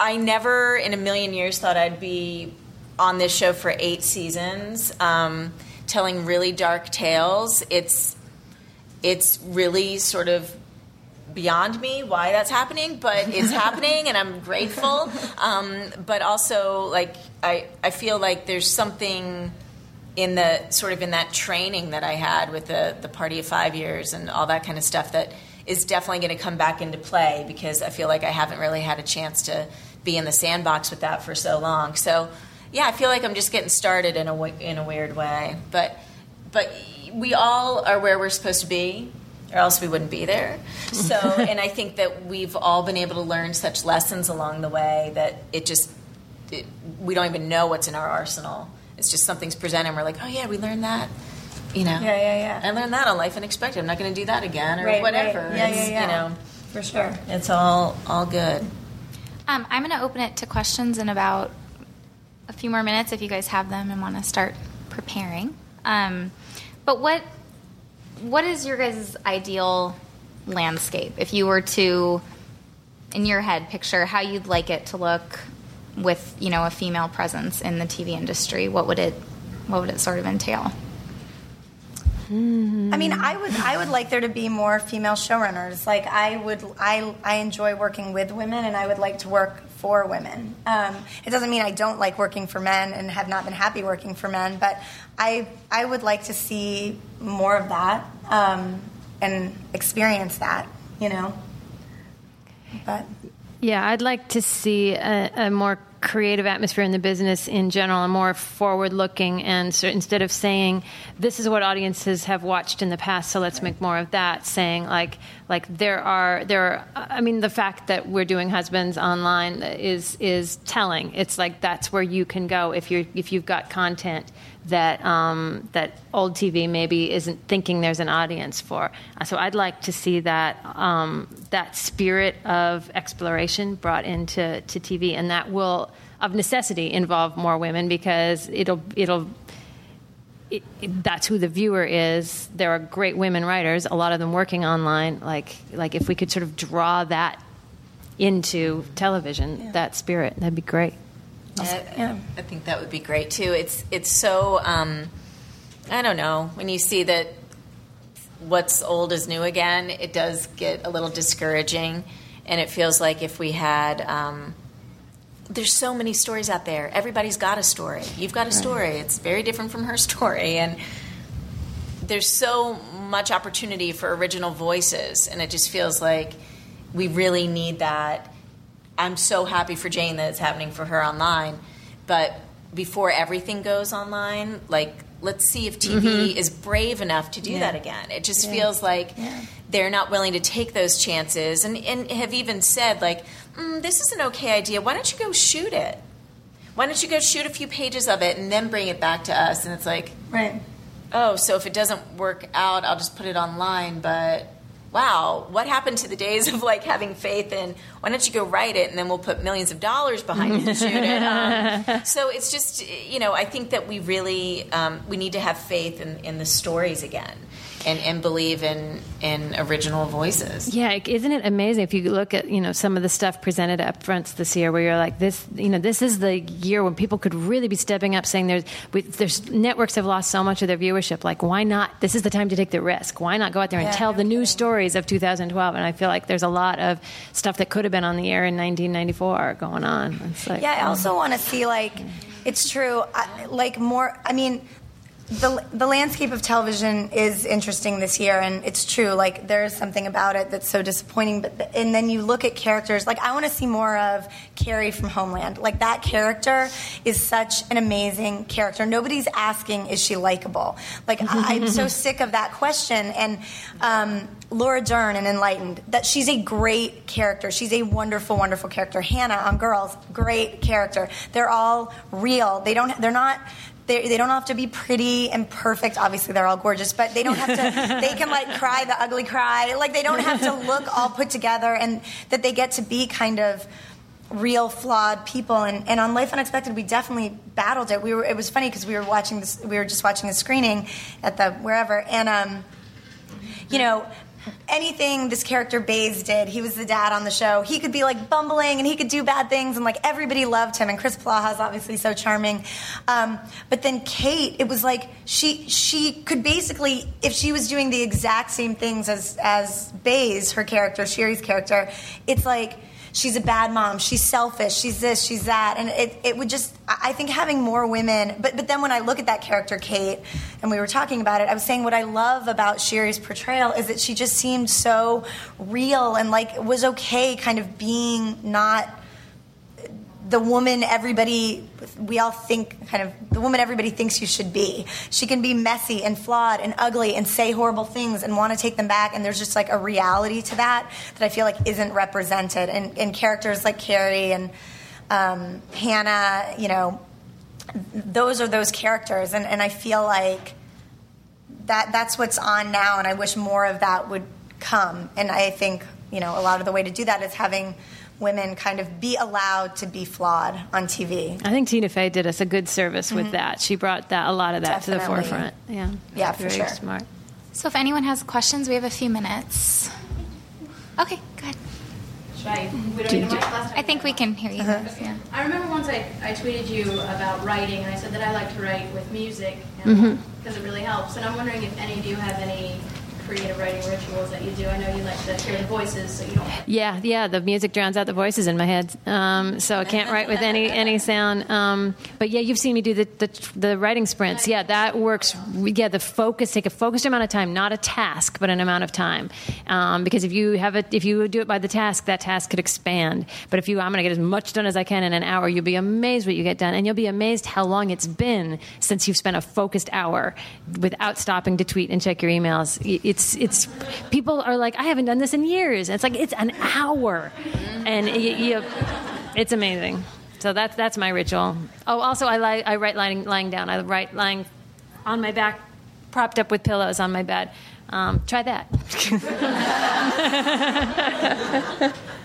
I never in a million years thought I'd be on this show for eight seasons, um, telling really dark tales. It's it's really sort of beyond me why that's happening, but it's happening, and I'm grateful. Um, but also, like I I feel like there's something in the sort of in that training that I had with the the party of five years and all that kind of stuff that is definitely going to come back into play because I feel like I haven't really had a chance to be in the sandbox with that for so long. So yeah, I feel like I'm just getting started in a in a weird way, but but we all are where we're supposed to be. Or else we wouldn't be there. So, and I think that we've all been able to learn such lessons along the way that it just it, we don't even know what's in our arsenal. It's just something's presented, and we're like, oh yeah, we learned that. You know,
Yeah, yeah, yeah.
I learned that on Life Unexpected. I'm not going to do that again, or
Right,
whatever.
right. Yeah,
It's,
yeah, yeah.
You know,
for sure
it's all all good.
Um, I'm going to open it to questions in about a few more minutes if you guys have them and want to start preparing. Um, but what what is your guys' ideal landscape if you were to, in your head, picture how you'd like it to look with you know a female presence in the TV industry? What would it what would it sort of entail?
I mean, I would I would like there to be more female showrunners. Like I would I I enjoy working with women, and I would like to work for women. Um, it doesn't mean I don't like working for men and have not been happy working for men, but I I would like to see more of that um, and experience that. You know, but
Yeah, I'd like to see a, a more creative atmosphere in the business in general, and more forward looking. And so instead of saying, this is what audiences have watched in the past, so let's make more of that, saying, like, like there are, there are, I mean, the fact that we're doing husbands online is, is telling. It's like that's where you can go if, you're, if you've got content that um, that old TV maybe isn't thinking there's an audience for. Uh, So I'd like to see that um, that spirit of exploration brought into to TV, and that will, of necessity, involve more women because it'll it'll. It, it, that's who the viewer is. There are great women writers, a lot of them working online. Like, like if we could sort of draw that into television, that spirit, that'd be great.
Yeah, I think that would be great too. It's it's so um, I don't know when you see that what's old is new again. It does get a little discouraging, and it feels like if we had. Um, there's so many stories out there. Everybody's got a story. You've got a story. It's very different from her story, and there's so much opportunity for original voices, and it just feels like we really need that. I'm so happy for Jane that it's happening for her online, but before everything goes online, like let's see if TV is brave enough to do that again. It just feels like they're not willing to take those chances and, and have even said, like, mm, this is an okay idea. Why don't you go shoot it? Why don't you go shoot a few pages of it and then bring it back to us? And it's like,
Right.
oh, so if it doesn't work out, I'll just put it online. But wow, what happened to the days of like having faith in why don't you go write it and then we'll put millions of dollars behind it to shoot it? Um, so it's just you know I think that we really um, we need to have faith in, in the stories again. And, and believe in in original voices.
Yeah, isn't it amazing if you look at you know some of the stuff presented up fronts this year, where you're like this, you know, this is the year when people could really be stepping up, saying there's we, there's networks have lost so much of their viewership. Like, why not? This is the time to take the risk. Why not go out there and
Yeah,
tell the news stories of 2012? And I feel like there's a lot of stuff that could have been on the air in 1994 going on. It's like,
Yeah, I mm. also want to see like it's true. I, like more. I mean, the the landscape of television is interesting this year, and it's true. Like there is something about it that's so disappointing. But and then you look at characters. Like I want to see more of Carrie from Homeland. Like that character is such an amazing character. Nobody's asking is she likable. Like I, I'm so sick of that question. And um, Laura Dern in Enlightened, that she's a great character. She's a wonderful, wonderful character. Hannah on Girls, great character. They're all real. They don't. They're not. They, they don't have to be pretty and perfect. Obviously, they're all gorgeous, but they don't have to. they can like cry the ugly cry. Like they don't have to look all put together, and that they get to be kind of real flawed people and, and on life unexpected we definitely battled it we were it was funny because we were watching this we were just watching a screening at the wherever and um you know, anything this character Baze did, he was the dad on the show. He could be like bumbling and he could do bad things, and like everybody loved him. And Chris Polaha's obviously so charming. Um, but then Kate, it was like she she could basically, if she was doing the exact same things as as Baze, her character, Shiri's character, it's like she's a bad mom, she's selfish, she's this, she's that, and it, it would just I think having more women. But but then when I look at that character Kate, and we were talking about it, I was saying what I love about Shiri's portrayal is that she just seemed so real and like was okay, kind of being not the woman everybody we all think kind of the woman everybody thinks you should be. She can be messy and flawed and ugly and say horrible things and want to take them back and there's just like a reality to that that i feel like isn't represented. And, characters like carrie and um, hannah you know those are those characters. And, and i feel like that that's what's on now and i wish more of that would come. And i think you know a lot of the way to do that is having women kind of be allowed to be flawed on tv
I think Tina Fey did us a good service with that. She brought that a lot of that to the
Mm-hmm.
Forefront. Yeah,
Yeah, for sure.
smart.
So if anyone has questions, we have a few minutes. Okay, go ahead.
Should I, we don't need a last?
I think we can hear you.
Uh-huh.
Yeah.
I remember once I, I tweeted you about writing, and I said that I like to write with music
Mm-hmm.
because it really helps. And I'm wondering if any of you have any creative writing rituals that you do. I know you like to hear the voices, so you don't.
Yeah, yeah. The music drowns out the voices in my head, um, so I can't write with any any sound. Um, but yeah, you've seen me do the, the the writing sprints. Yeah, that works. Yeah, the focus take a focused amount of time, not a task, but an amount of time. Um, because if you have it, if you do it by the task, that task could expand. But if you, I'm going to get as much done as I can in an hour. You'll be amazed what you get done, and you'll be amazed how long it's been since you've spent a focused hour without stopping to tweet and check your emails. It's it's people are like, I haven't done this in years. It's like it's an hour, and you, you, it's amazing. So that's that's my ritual. Oh, also I li- I write lying lying down. I write lying on my back, propped up with pillows on my bed. Um, try that.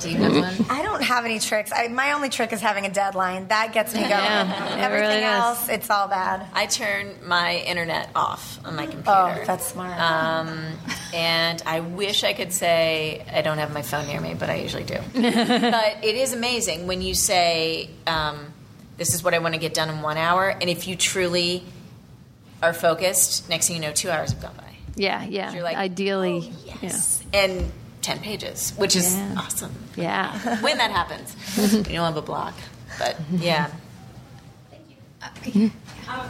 Do you have one?
I don't have any tricks. I, my only trick is having a deadline. That gets me going.
Yeah, it
Everything
really does.
else, it's all bad.
I turn my internet off on my computer.
Oh, that's smart.
Um, and I wish I could say I don't have my phone near me, but I usually do. but it is amazing when you say, um, "This is what I want to get done in one hour," and if you truly are focused, next thing you know, two hours have gone by.
Yeah, yeah.
You're like,
Ideally,
"Oh, yes, and ten pages, which is
Yeah.
awesome.
yeah. yeah.
When that happens, you don't have a block, but yeah.
Um,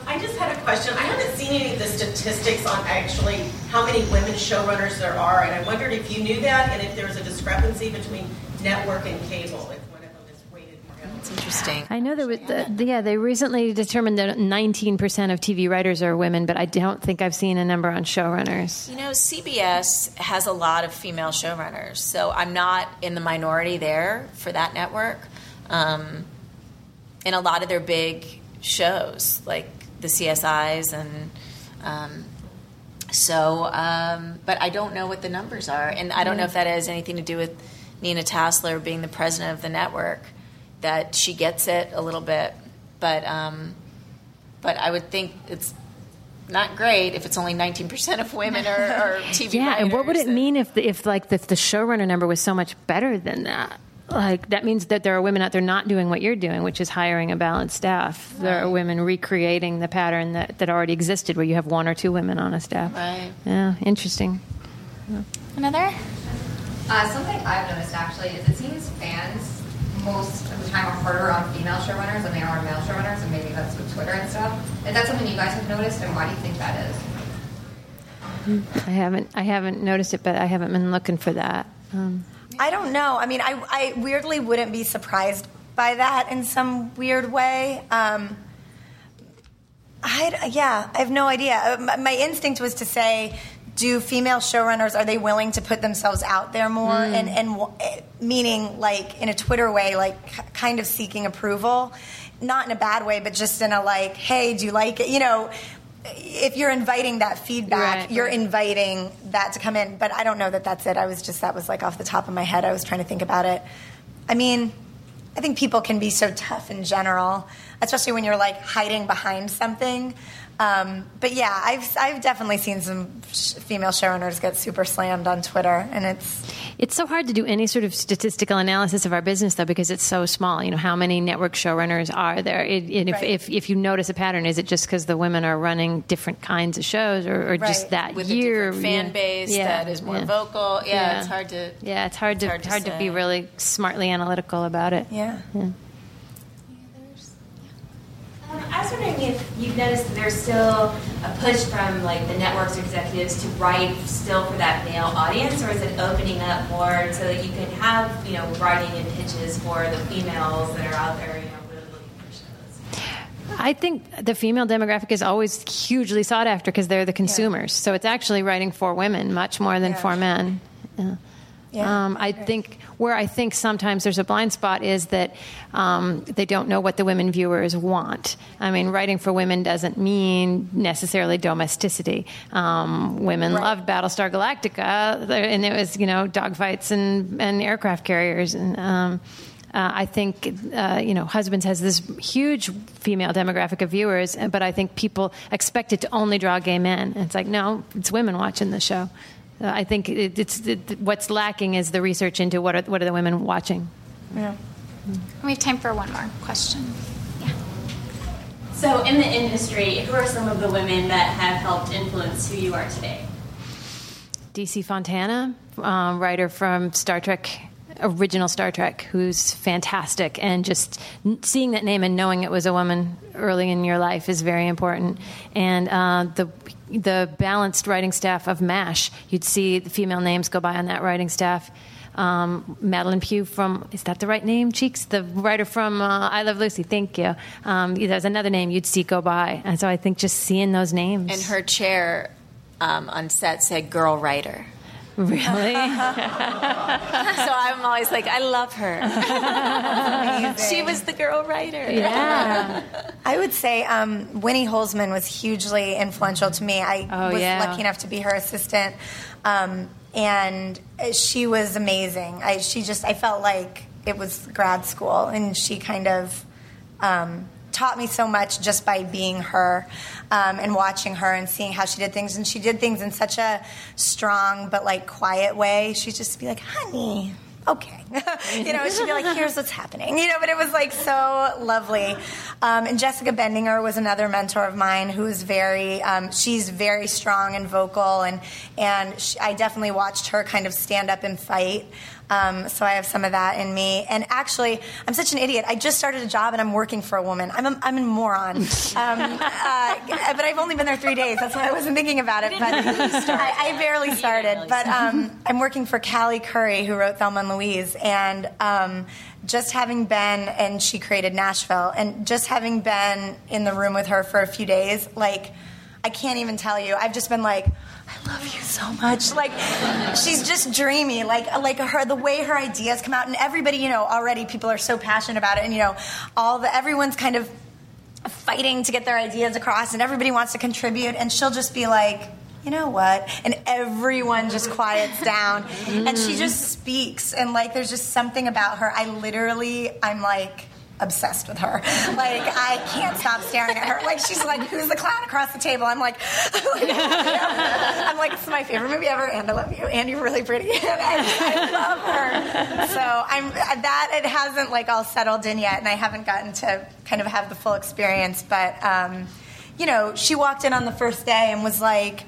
I just had a question. I haven't seen any of the statistics on actually how many women showrunners there are, and I wondered if you knew that and if there was a discrepancy between network and cable, if one of them is weighted more heavily.
It's interesting.
I know there was, the, yeah, they recently determined that 19% of TV writers are women, but I don't think I've seen a number on showrunners.
You know, CBS has a lot of female showrunners, so I'm not in the minority there for that network. Um, in a lot of their big shows, like the CSIs, and um, so, um, but I don't know what the numbers are, and I don't know if that has anything to do with Nina Tassler being the president of the network. That she gets it a little bit, but um, but I would think it's not great if it's only 19% of women are, are TV
Yeah, and what would it
writers.
mean if the, if like the, the showrunner number was so much better than that? Like that means that there are women out there not doing what you're doing, which is hiring a balanced staff. There are women recreating the pattern that, that already existed, where you have one or two women on a staff.
Right.
Yeah, interesting.
Another?
Uh, something I've noticed actually is it seems fans most of the time are harder on female showrunners than they are on male showrunners, and maybe that's with Twitter and stuff. Is that something you guys have noticed, and why do you think that is?
I haven't I haven't noticed it, but I haven't been looking for that. Um,
I don't know. I mean, I, I weirdly wouldn't be surprised by that in some weird way. Um, I yeah, I have no idea. Uh, My, my instinct was to say, do female showrunners are they willing to put themselves out there more and and w- eh, meaning like in a Twitter way, like kind of seeking approval, not in a bad way, but just in a like, hey, do you like it? You know. If you're inviting that feedback,
Right,
you're inviting that to come in. But I don't know that that's it. I was just that was like off the top of my head. I was trying to think about it. I mean, I think people can be so tough in general, especially when you're like hiding behind something. Um, but yeah, I've I've definitely seen some sh- female showrunners get super slammed on Twitter, and it's
It's so hard to do any sort of statistical analysis of our business, though, because it's so small. You know, how many network showrunners are there? It, and if,
Right.
if, if you notice a pattern, is it just because the women are running different kinds of shows, or, or just that
with
year
fan base
Yeah,
that is more
yeah.
vocal. Yeah,
Yeah.
it's hard to.
Yeah, it's hard to
It's
hard,
hard to
to, be really smartly analytical about it.
yeah.
Um, I was wondering if you've noticed that there's still a push from like the networks executives to write still for that male audience, or is it opening up more so that you can have you know writing and pitches for the females that are out there, you know, really looking for shows?
I think the female demographic is always hugely sought after because they're the consumers. So it's actually writing for women much more than
Yeah.
for men. Yeah.
Yeah.
Um, I think where I think sometimes there's a blind spot is that um, they don't know what the women viewers want. I mean, writing for women doesn't mean necessarily domesticity. Um, women
Right.
loved Battlestar Galactica, and it was you know dogfights and, and aircraft carriers and. Um, uh, I think uh, you know Husbands has this huge female demographic of viewers, but I think people expect it to only draw gay men. And it's like no, it's women watching the show. I think it, it's it, what's lacking is the research into what are what are the women watching.
yeah.
We have time for one more question. Yeah.
So, in the industry, who are some of the women that have helped influence who you are today?
DC Fontana, um, writer from Star Trek, original Star Trek, who's fantastic, and just seeing that name and knowing it was a woman early in your life is very important. And uh, the the balanced writing staff of MASH, you'd see the female names go by on that writing staff. Um, Madelyn Pugh from is that the right name? Cheeks, the writer from uh, I Love Lucy. Thank you. Um, there's another name you'd see go by, and so I think just seeing those names
And her chair um, on set said "girl writer."
really.
So I'm always like, I love her. she was the girl writer.
yeah.
I would say um, Winnie Holzman was hugely influential to me. I
Oh,
was
yeah.
lucky enough to be her assistant, um, and she was amazing. I, she just, I felt like it was grad school, and she kind of um, taught me so much just by being her um, and watching her and seeing how she did things. And she did things in such a strong but like quiet way. She'd just be like, "Honey." Okay, you know, she'd be like, "Here's what's happening," you know. But it was like so lovely. Um, and Jessica Bendinger was another mentor of mine who is very. Um, she's very strong and vocal, and and she, I definitely watched her kind of stand up and fight Um, so I have some of that in me. And actually, I'm such an idiot. I just started a job and I'm working for a woman. I'm a, I'm a moron. Um, uh, but I've only been there three days. That's why I wasn't thinking about it. But I, I barely started. But um, I'm working for Callie Khouri, who wrote Thelma and Louise. And um, just having been, and she created Nashville, and just having been in the room with her for a few days, like, I can't even tell you. I've just been like, love you so much. Like, she's just dreamy. Like, like her, the way her ideas come out, and everybody, you know, already people are so passionate about it, and you know, all the everyone's kind of fighting to get their ideas across, and everybody wants to contribute, and she'll just be like, you know what? And everyone just quiets down, and she just speaks, and like, there's just something about her. I literally, I'm like obsessed with her. Like I can't stop staring at her. Like she's like, "Who's the clown across the table?" I'm like, I'm like, "It's my favorite movie ever," and I love you, and you're really pretty, and I, I love her. So I'm that it hasn't like all settled in yet, and I haven't gotten to kind of have the full experience. But um, you know, she walked in on the first day and was like.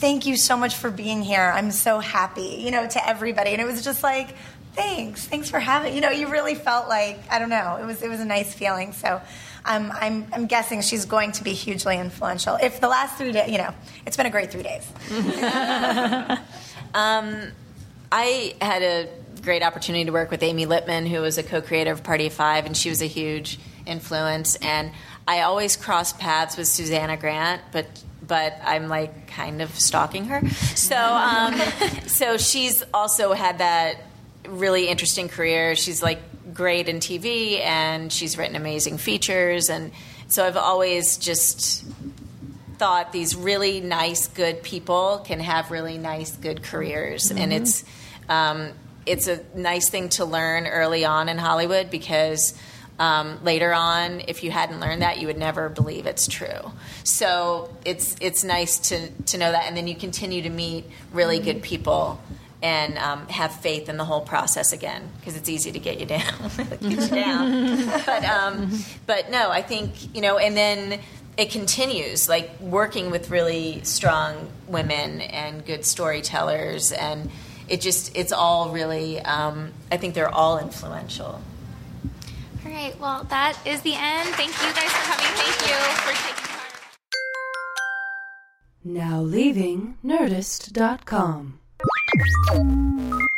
Thank you so much for being here. I'm so happy, you know, to everybody. And it was just like, thanks. Thanks for having you know you really felt like i don't know it was it was a nice feeling. So um, I'm, I'm guessing she's going to be hugely influential. If the last three days you know it's been a great three days.
Um, i had a great opportunity to work with amy lippman who was a co-creator of party of five and she was a huge influence. And i always cross paths with susanna grant but but I'm like kind of stalking her. So, um, so she's also had that really interesting career. She's like great in TV and she's written amazing features. And so I've always just thought these really nice, good people can have really nice, good careers. Mm-hmm. And it's, um, it's a nice thing to learn early on in Hollywood because um, later on, if you hadn't learned that, you would never believe it's true. So it's it's nice to to know that, and then you continue to meet really mm-hmm. good people and um, have faith in the whole process again because it's easy to get you down, get you down. but um, but no, I think you know, and then it continues like working with really strong women and good storytellers, and it just it's all really. Um, I think they're all influential.
All right. Well, that is the end. Thank you guys for coming. Thank you for taking part.
Now leaving Nerdist.com. うん。